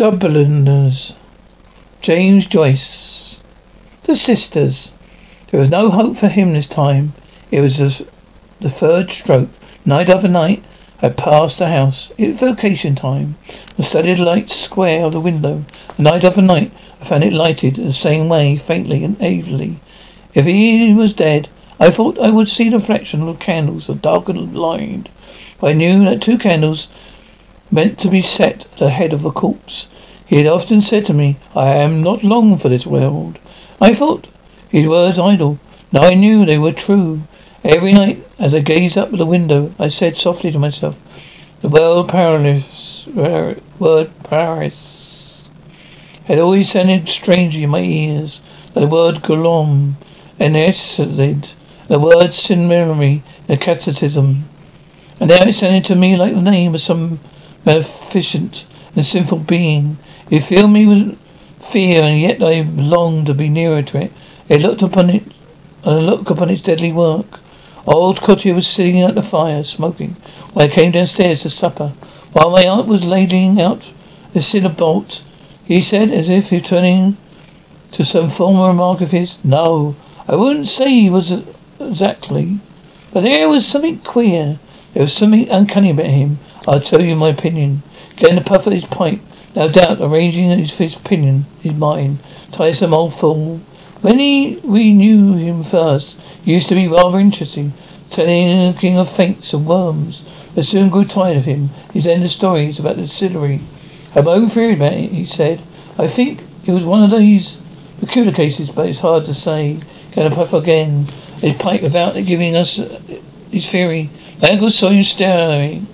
Dubliners. James Joyce. The sisters. There was no hope for him this time. It was the third stroke. Night after night I passed the house. It was vacation time. I studied the light square of the window. night after night I found it lighted the same way, faintly and evilly. If he was dead, I thought I would see the reflection of candles that darkened the blind. I knew that two candles meant to be set at the head of the corpse. He had often said to me, I am not long for this world. I thought his words idle. Now I knew they were true. Every night, as I gazed up at the window, I said softly to myself, the word Paris, word Paris, had always sounded strangely in my ears, the word Golom, and Esselid, the word simony, the Catechism. And now it sounded to me like the name of some maleficent and sinful being. It filled me with fear, and yet I longed to be nearer to it. I looked upon it, uh, and I looked upon its deadly work. Old Cotter was sitting at the fire, smoking, when I came downstairs to supper. While my aunt was ladling out the cinder bolt, he said, as if returning to some former remark of his, No, I wouldn't say he was exactly, but there was something queer. There was something uncanny about him. I'll tell you my opinion. Getting a puff at his pipe, no doubt arranging his, his opinion, his mind. Tiresome old fool. When he, we knew him first, he used to be rather interesting, telling king of faints and worms. But soon grew tired of him. His endless stories about the distillery. I have my own theory about it, he said. I think it was one of these peculiar cases, but it's hard to say. Getting a puff again, his pipe without giving us uh, his theory. My uncle saw him staring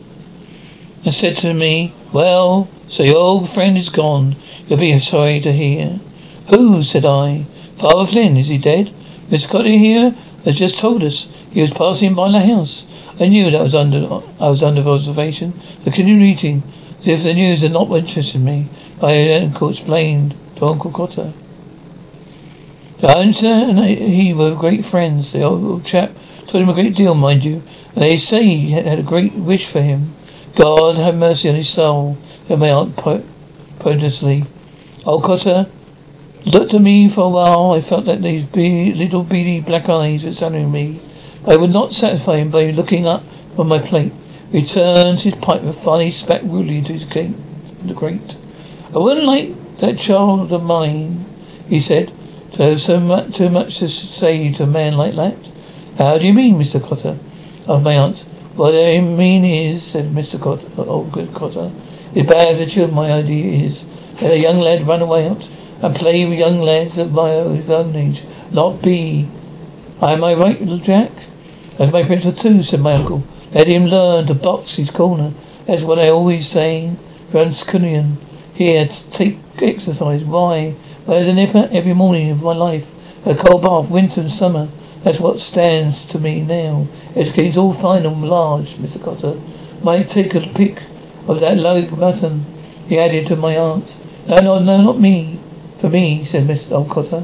and said to me, Well, so your old friend is gone. You'll be sorry to hear. Who? said I. Father Flynn, is he dead? Miss Cotter here has just told us he was passing by the house. I knew that was under I was under observation. The continued as if the news had not interested me. My uncle explained to Uncle Cotter. The answer and he were great friends. The old chap told him a great deal, mind you, and they say he had a great wish for him. God have mercy on his soul, said my aunt ponderously. Old Cotter looked at me for a while. I felt that these be- little beady black eyes were examining me. I would not satisfy him by looking up on my plate. He turned his pipe and finally spat rudely into his. The grate. I wouldn't like that child of mine, he said, to have so much, too much to say to a man like that. How do you mean, Mr. Cotter? asked my aunt. What I mean is, said Mr. Cotter, oh, good Cotter, it's bad for children, my idea is. Let a young lad run away out and play with young lads of my own age, not be. Am I right, little Jack? That's my principle too, said my uncle. Let him learn to box his corner. That's what I always say. Franz Cunningham. Here, to take exercise. Why? Well, as a nipper every morning of my life. A cold bath, winter and summer. That's what stands to me now. Education's all fine and large, Mr. Cotter. Might take a pick of that low button, he added to my aunt. No, no, no, not me. For me, said Mr. Cotter.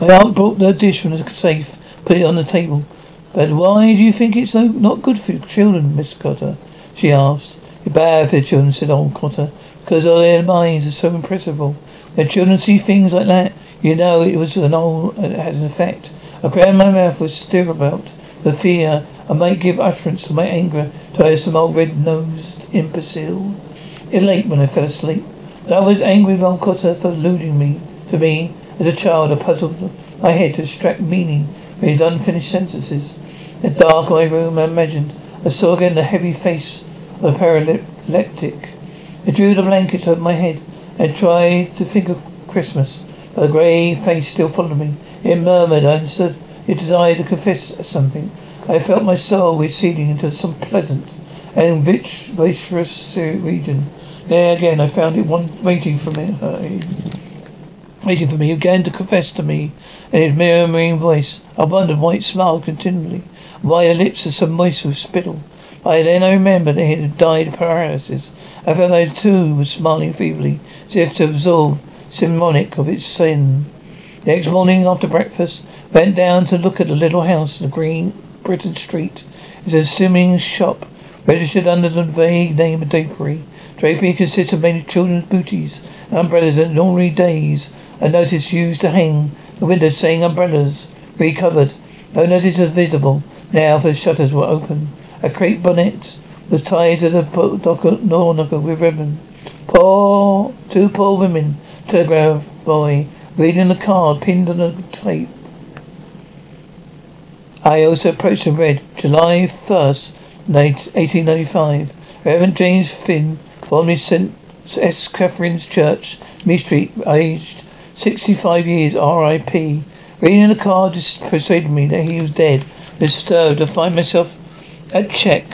My aunt brought the dish from the safe, put it on the table. But why do you think it's so not good for children, Miss Cotter? she asked. It's bad for the children, said old Cotter, because all their minds are so impressible. When children see things like that, you know it was an old, it has an effect. I grabbed my mouth with stir about the fear I might give utterance to my anger to some old red-nosed imbecile. It late when I fell asleep, but I was angry with old Cotter for eluding me. to me, as a child, I puzzled my head to extract meaning from his unfinished sentences. In the dark of my room, I imagined I saw again the heavy face of the paralytic. I drew the blankets over my head and tried to think of Christmas, but the grey face still followed me. It murmured, I understood. It desired to confess something. I felt my soul receding into some pleasant and rich, boisterous region. There again, I found it one waiting for me. Uh, waiting for me. Began to confess to me in his murmuring voice. I wondered why it smiled continually, why the lips were so moist with spittle. By then I remembered that he had died of paralysis. I felt I too was smiling feebly, as if to absorb symbolic of its sin. The next morning after breakfast, went down to look at the little house in the green Britain Street. It's a simming shop, registered under the vague name of Drapery. Drapery consists of many children's booties and umbrellas in ordinary days. A notice used to hang the windows saying umbrellas recovered. No notice was visible now, for the shutters were open. A crepe bonnet was tied to the door knocker with ribbon. Poor, two poor women, telegraph boy, reading the card pinned on the tape. I also approached and read, July 1st, 1895. Reverend James Flynn, formerly St. S. Catherine's Church, Meath Street, aged 65 years, R.I.P. Reading the card persuaded me that he was dead. Disturbed to find myself at check.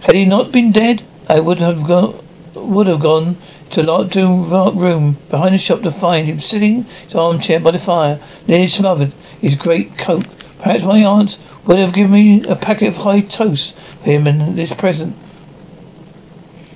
Had he not been dead, I would have gone would have gone to locked room behind the shop to find him sitting in his armchair by the fire, nearly smothered, his great coat. Perhaps my aunt would have given me a packet of high toast for him, in this present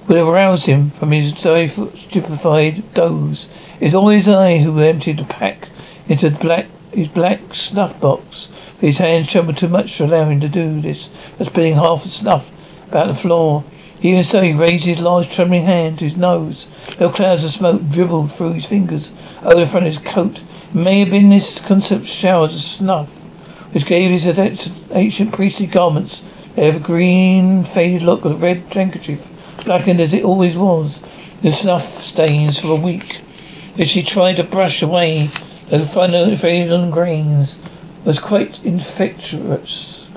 would have roused him from his stupefied doze. It was always I who emptied the pack into black, his black snuff box. His hands trembled too much to allow him to do this, but spilling half the snuff about the floor. Even so, he raised his large trembling hand to his nose. Little clouds of smoke dribbled through his fingers over the front of his coat. It may have been this constant showers of snuff which gave his ancient priestly garments their green faded look of red handkerchief, blackened as it always was, the snuff stains for a week, which he tried to brush away, the final faded grains, was quite infectious.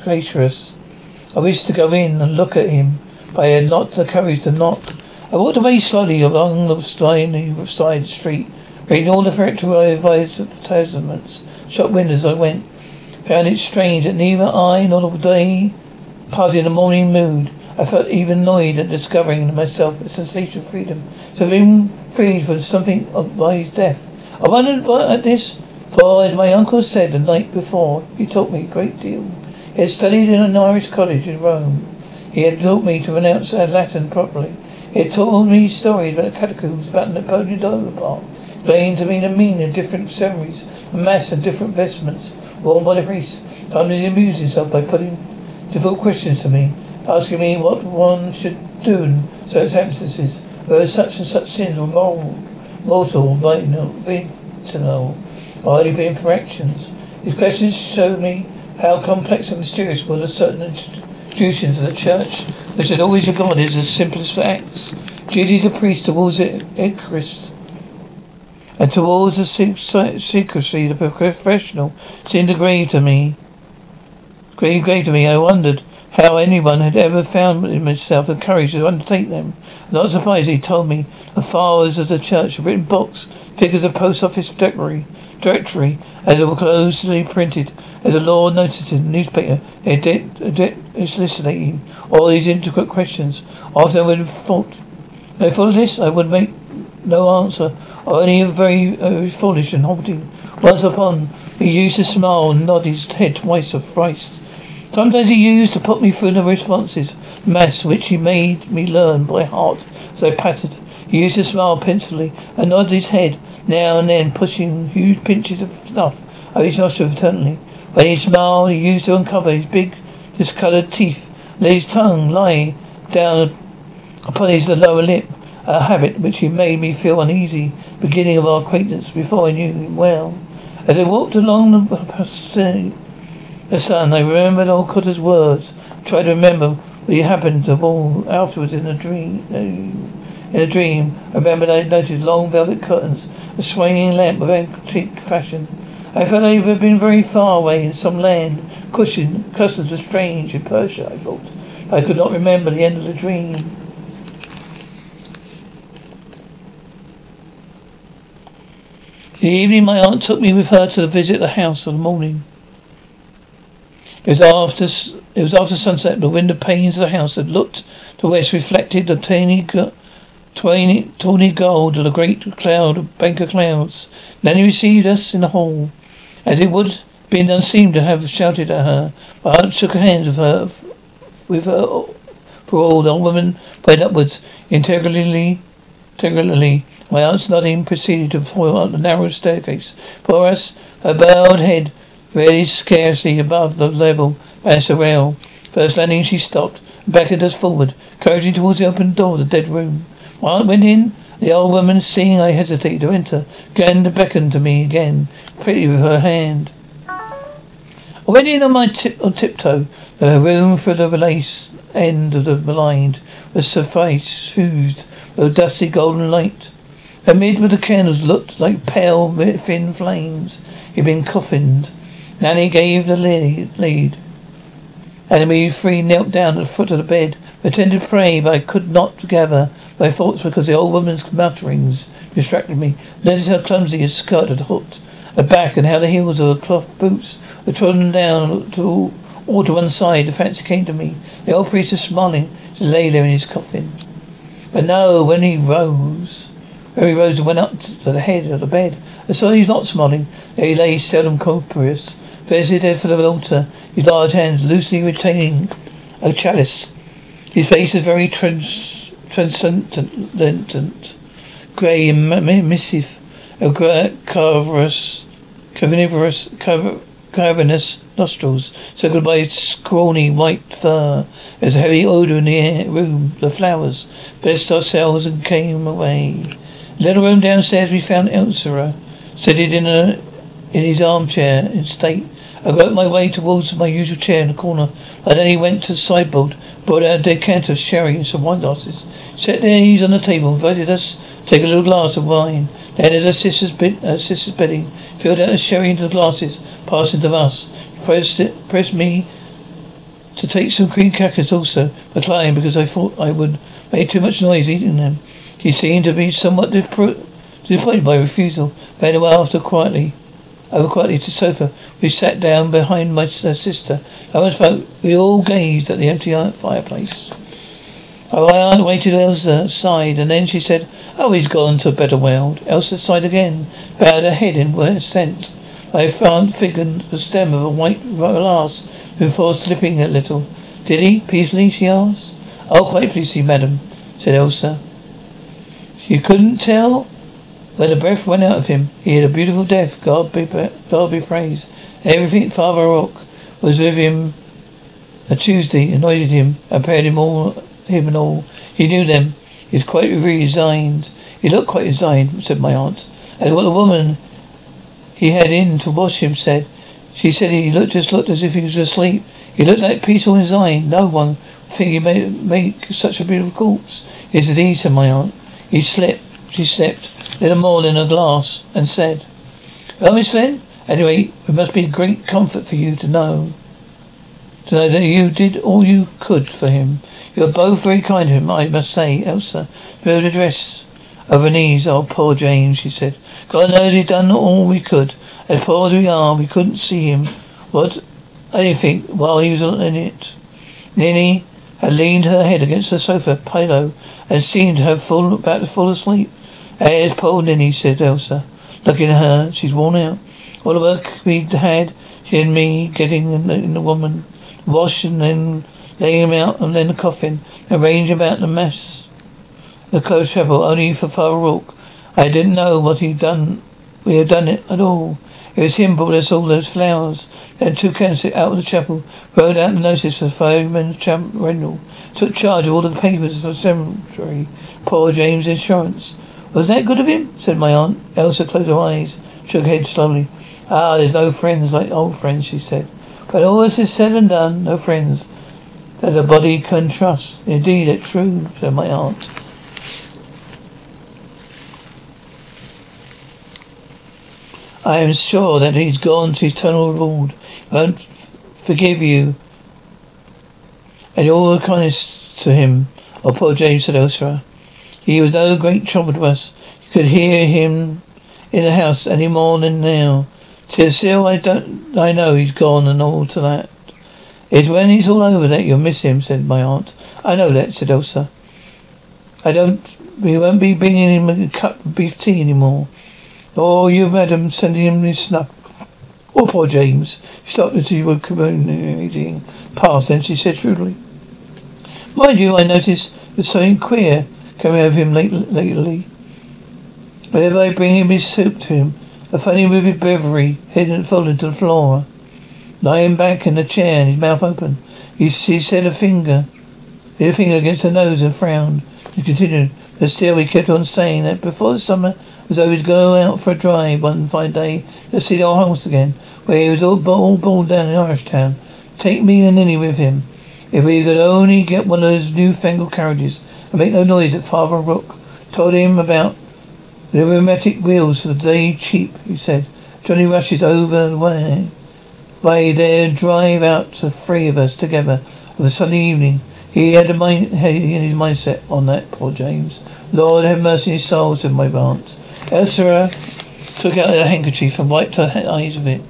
I wished to go in and look at him, but I had not the courage to knock. I walked away slowly along the side street, reading all the factory advertisements, shop windows I went. Found it strange that neither I nor the day parted in a morning mood. I felt even annoyed at discovering in myself a sensation of freedom. So being freed from something by his death. I wondered at this, for as my uncle said the night before, he taught me a great deal. He had studied in an Irish college in Rome. He had taught me to pronounce Latin properly. He had told me stories about the catacombs, about Napoleon Bonaparte, explained to me the meaning of different ceremonies, mass of different vestments worn by the priests. Finally, he amused himself by putting difficult questions to me, asking me what one should do in certain circumstances, whether such and such sins were moral, mortal, vital, vital, Um, or only being for actions. His questions showed me how complex and mysterious were the certain institutions of the church, which had always regarded as the simplest of acts. Duties of priest towards the Eucharist and towards the secrecy of the professional seemed grave to me. Grave, grave to me. I wondered how anyone had ever found in himself the courage to undertake them. Not surprised, he told me the fathers of the church had written books, figures of post office directory, directory, as it were closely printed, as the law noticed in the newspaper, soliciting all these intricate questions. After I would have thought, I thought of this, I would make no answer. Or only very uh, foolish and halting. Once upon, he used to smile and nod his head twice or thrice. Sometimes he used to put me through the responses, mass which he made me learn by heart as I pattered. He used to smile pensively and nod his head now and then, pushing huge pinches of snuff over his nostrils alternately. When he smiled, he used to uncover his big, discoloured teeth, let his tongue lie down upon his lower lip a habit which he made me feel uneasy, beginning of our acquaintance before I knew him well. As I walked along the, the sun, I remembered old Cotter's words, tried to remember what had happened to all afterwards in a dream. Eh, in a dream, I remembered I noticed long velvet curtains, a swinging lamp of antique fashion. I felt I had been very far away in some land, cushioned, customs are strange in Persia, I thought. I could not remember the end of the dream. The evening, my aunt took me with her to visit the house of the morning. It was after it was after sunset. The window panes of the house had looked to west, reflected the tiny, tawny, tawny gold of a great cloud of bank of clouds. Nannie received us in the hall, as it would been unseen to have shouted at her. My aunt shook hands with her, with her for all the old woman prayed upwards, integrally, integrally. My aunt's nodding proceeded to foil up the narrow staircase. For us, her bowed head really scarcely above the level banister rail. First landing, she stopped and beckoned us forward, encouraging towards the open door of the dead room. While I went in, the old woman, seeing I hesitated to enter, began to beckon to me again, pretty with her hand. I went in on my tip on tiptoe. The room for the lace end of the blind was suffice fused with a dusty golden light. Amid where the candles looked like pale thin flames, he'd been coffined. Nannie gave the lead. And we three knelt down at the foot of the bed, pretended to pray, but I could not gather my thoughts because the old woman's mutterings distracted me. Notice how clumsy his skirt had hooked her back and how the heels of her cloth boots were trodden down to all to one side. The fancy came to me. The old priest was smiling, just lay there in his coffin. But no, when he rose, when he rose and went up to the head of the bed, I saw he was not smiling. He lay, seldom copious, facing dead for the altar, his large hands loosely retaining a chalice. His face was very trans- transcendent, grey and missive, a carverous, carnivorous, cavernous nostrils, circled by its scrawny white fur. There was a heavy odour in the air, room. The flowers blessed ourselves and came away. little room downstairs we found Elsa, seated in a in his armchair in state. I groped my way towards my usual chair in the corner. I then he went to the sideboard, brought out a decanter of sherry and some wine glasses. Set their knees on the table, invited us to take a little glass of wine. Then, as her sister's, bed, her sister's bedding, filled out the sherry into the glasses, passing to us. Pressed, it, pressed me to take some cream crackers also, declining because I thought I would make too much noise eating them. He seemed to be somewhat disappointed by my refusal, but after quietly over quietly to the sofa. We sat down behind my uh, sister. I was spoke. We all gazed at the empty uh, fireplace. Oh, my aunt waited Elsa's side, and then she said, "Oh, he's gone to a better world." Elsa sighed again, bowed her head in assent. I found figured the stem of a white glass before slipping a little. Did he? Peacefully, she asked. Oh, quite peacefully, madam, said Elsa. You couldn't tell? When the breath went out of him, he had a beautiful death. God be God be praised. Everything Father Rourke was with him. A Tuesday annoyed him, and prepared him all, him and all. He knew them. He was quite resigned. He looked quite resigned, said my aunt. And what the woman he had in to wash him said. She said he looked just looked as if he was asleep. He looked like peaceful and resigned. No one would think he made make such a beautiful corpse. Yes, indeed, said my aunt. He slept. She slept lit a more in a glass, and said, Well, Miss Flynn, anyway, it must be a great comfort for you to know to know that you did all you could for him. You are both very kind to him, I must say, Elsa. Build a dress over her knees. Poor James, she said. God knows we've done all we could. As poor as we are, we couldn't see him. What anything while he was in it. Ninny had leaned her head against the sofa pillow and seemed to have fallen about to fall asleep. Hey, it's poor Ninny, said Elsa. Looking at her, she's worn out. All the work we'd had, she and me, getting in the, in the woman, wash and then laying him out and then the coffin, arranging about the mess. The coach chapel, only for Father Rourke. I didn't know what he'd done. We had done it at all. It was him brought us all those flowers. Then took us out of the chapel, wrote out the notice for fireman Champ Rendell, took charge of all the papers for the cemetery, poor James' insurance. Was that good of him? said my aunt. Elsa closed her eyes, shook her head slowly. Ah, there's no friends like old friends, she said. But all this is said and done, no friends that a body can trust. Indeed, it's true, said my aunt. I am sure that he's gone to eternal reward. Won't forgive you and all kindness to him. Oh, poor James said Elsa. He was no great trouble to us. You could hear him in the house any more than now. Still, I don't, I know he's gone and all to that. It's when he's all over that you'll miss him, said my aunt. I know that, said Elsa. I don't, we won't be bringing him a cup of beef tea anymore. Oh, you, madam, sending him his snuff. Oh, poor James. She stopped until you were communicating past, then she said shrewdly. Mind you, I noticed there's something queer coming over him lately. Whenever I bring him his soup to him, a funny moving beverage head and fallen to the floor. Lying back in the chair and his mouth open. He, he said a finger, hit a finger against her nose and frowned. He continued, But still, he kept on saying that before the summer was over, he'd go out for a drive one fine day to see the old house again, where he was all, all born down in Irish Town. Take me and Ninny with him. If we could only get one of those newfangled carriages and make no noise that Father Rourke told him about the pneumatic wheels for the day cheap, he said. Johnny Rush's over the way. By there drive out to three of us together of a sunny evening. He had a mind in his mindset on that, poor James. Lord have mercy on his soul, said my aunt. Ursula took out her handkerchief and wiped her eyes with it.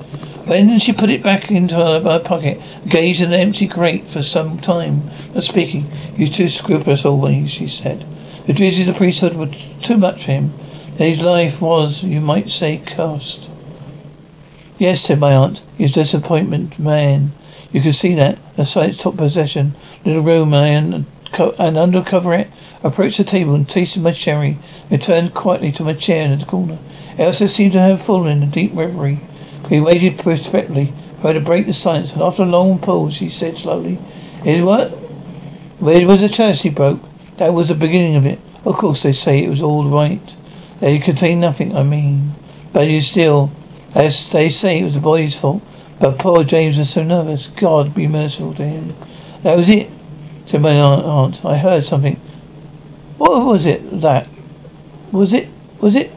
When she put it back into her, her pocket, gazed at the empty grate for some time, not speaking. Was too scrupulous always, she said. The duties of the priesthood were too much for him. His life was, you might say, cursed. Yes, said my aunt. He's a disappointment man. You can see that. The sight took possession. Little room, and, and under cover it, approached the table and tasted my sherry. I turned quietly to my chair in the corner. Elsa seemed to have fallen in a deep reverie. We waited respectfully for her to break the silence, and after a long pause, she said slowly, "It what? It was a chance he broke. That was the beginning of it. Of course, they say it was all right. They contained nothing. I mean, but you still." As they say, it was the boy's fault. But poor James was so nervous. God be merciful to him. That was it, said my aunt. I heard something. What was it? That was it? Was it?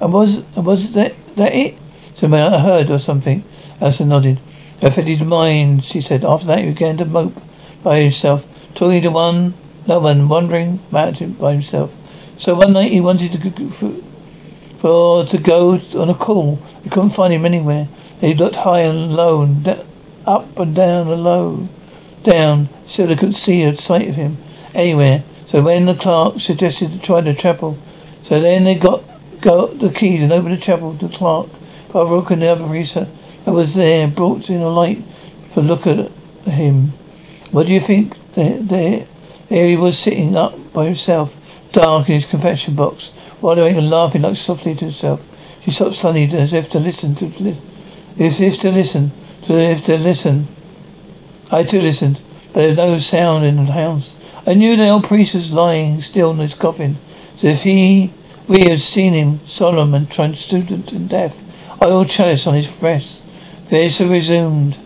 And was and was that that it? So my aunt heard or something. Elsa nodded. His mind, she said. After that, he began to mope by himself, talking to one, no one, wondering about by himself. So one night he wanted to for, for to go on a call they couldn't find him anywhere. They looked high and low and up and down and low, down. Still they couldn't see a sight of him anywhere. So when the clerk suggested to try the chapel, so then they got got the keys and opened the chapel. to The clerk, And the other priest that was there brought in a light for look at him. What do you think? There, there, he was sitting up by himself, dark in his confession box, wondering and laughing like softly to himself. She stopped stunned as if to listen to as if to listen to if to listen. I too listened, but there was no sound in the house. I knew the old priest was lying still in his coffin, as if he we had seen him, solemn and transcendent in death, oil chalice on his breast. This resumed,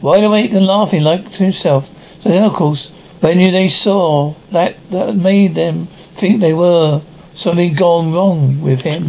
wide awake and laughing like to himself. Then, of course, when they saw that, that made them think they were something gone wrong with him.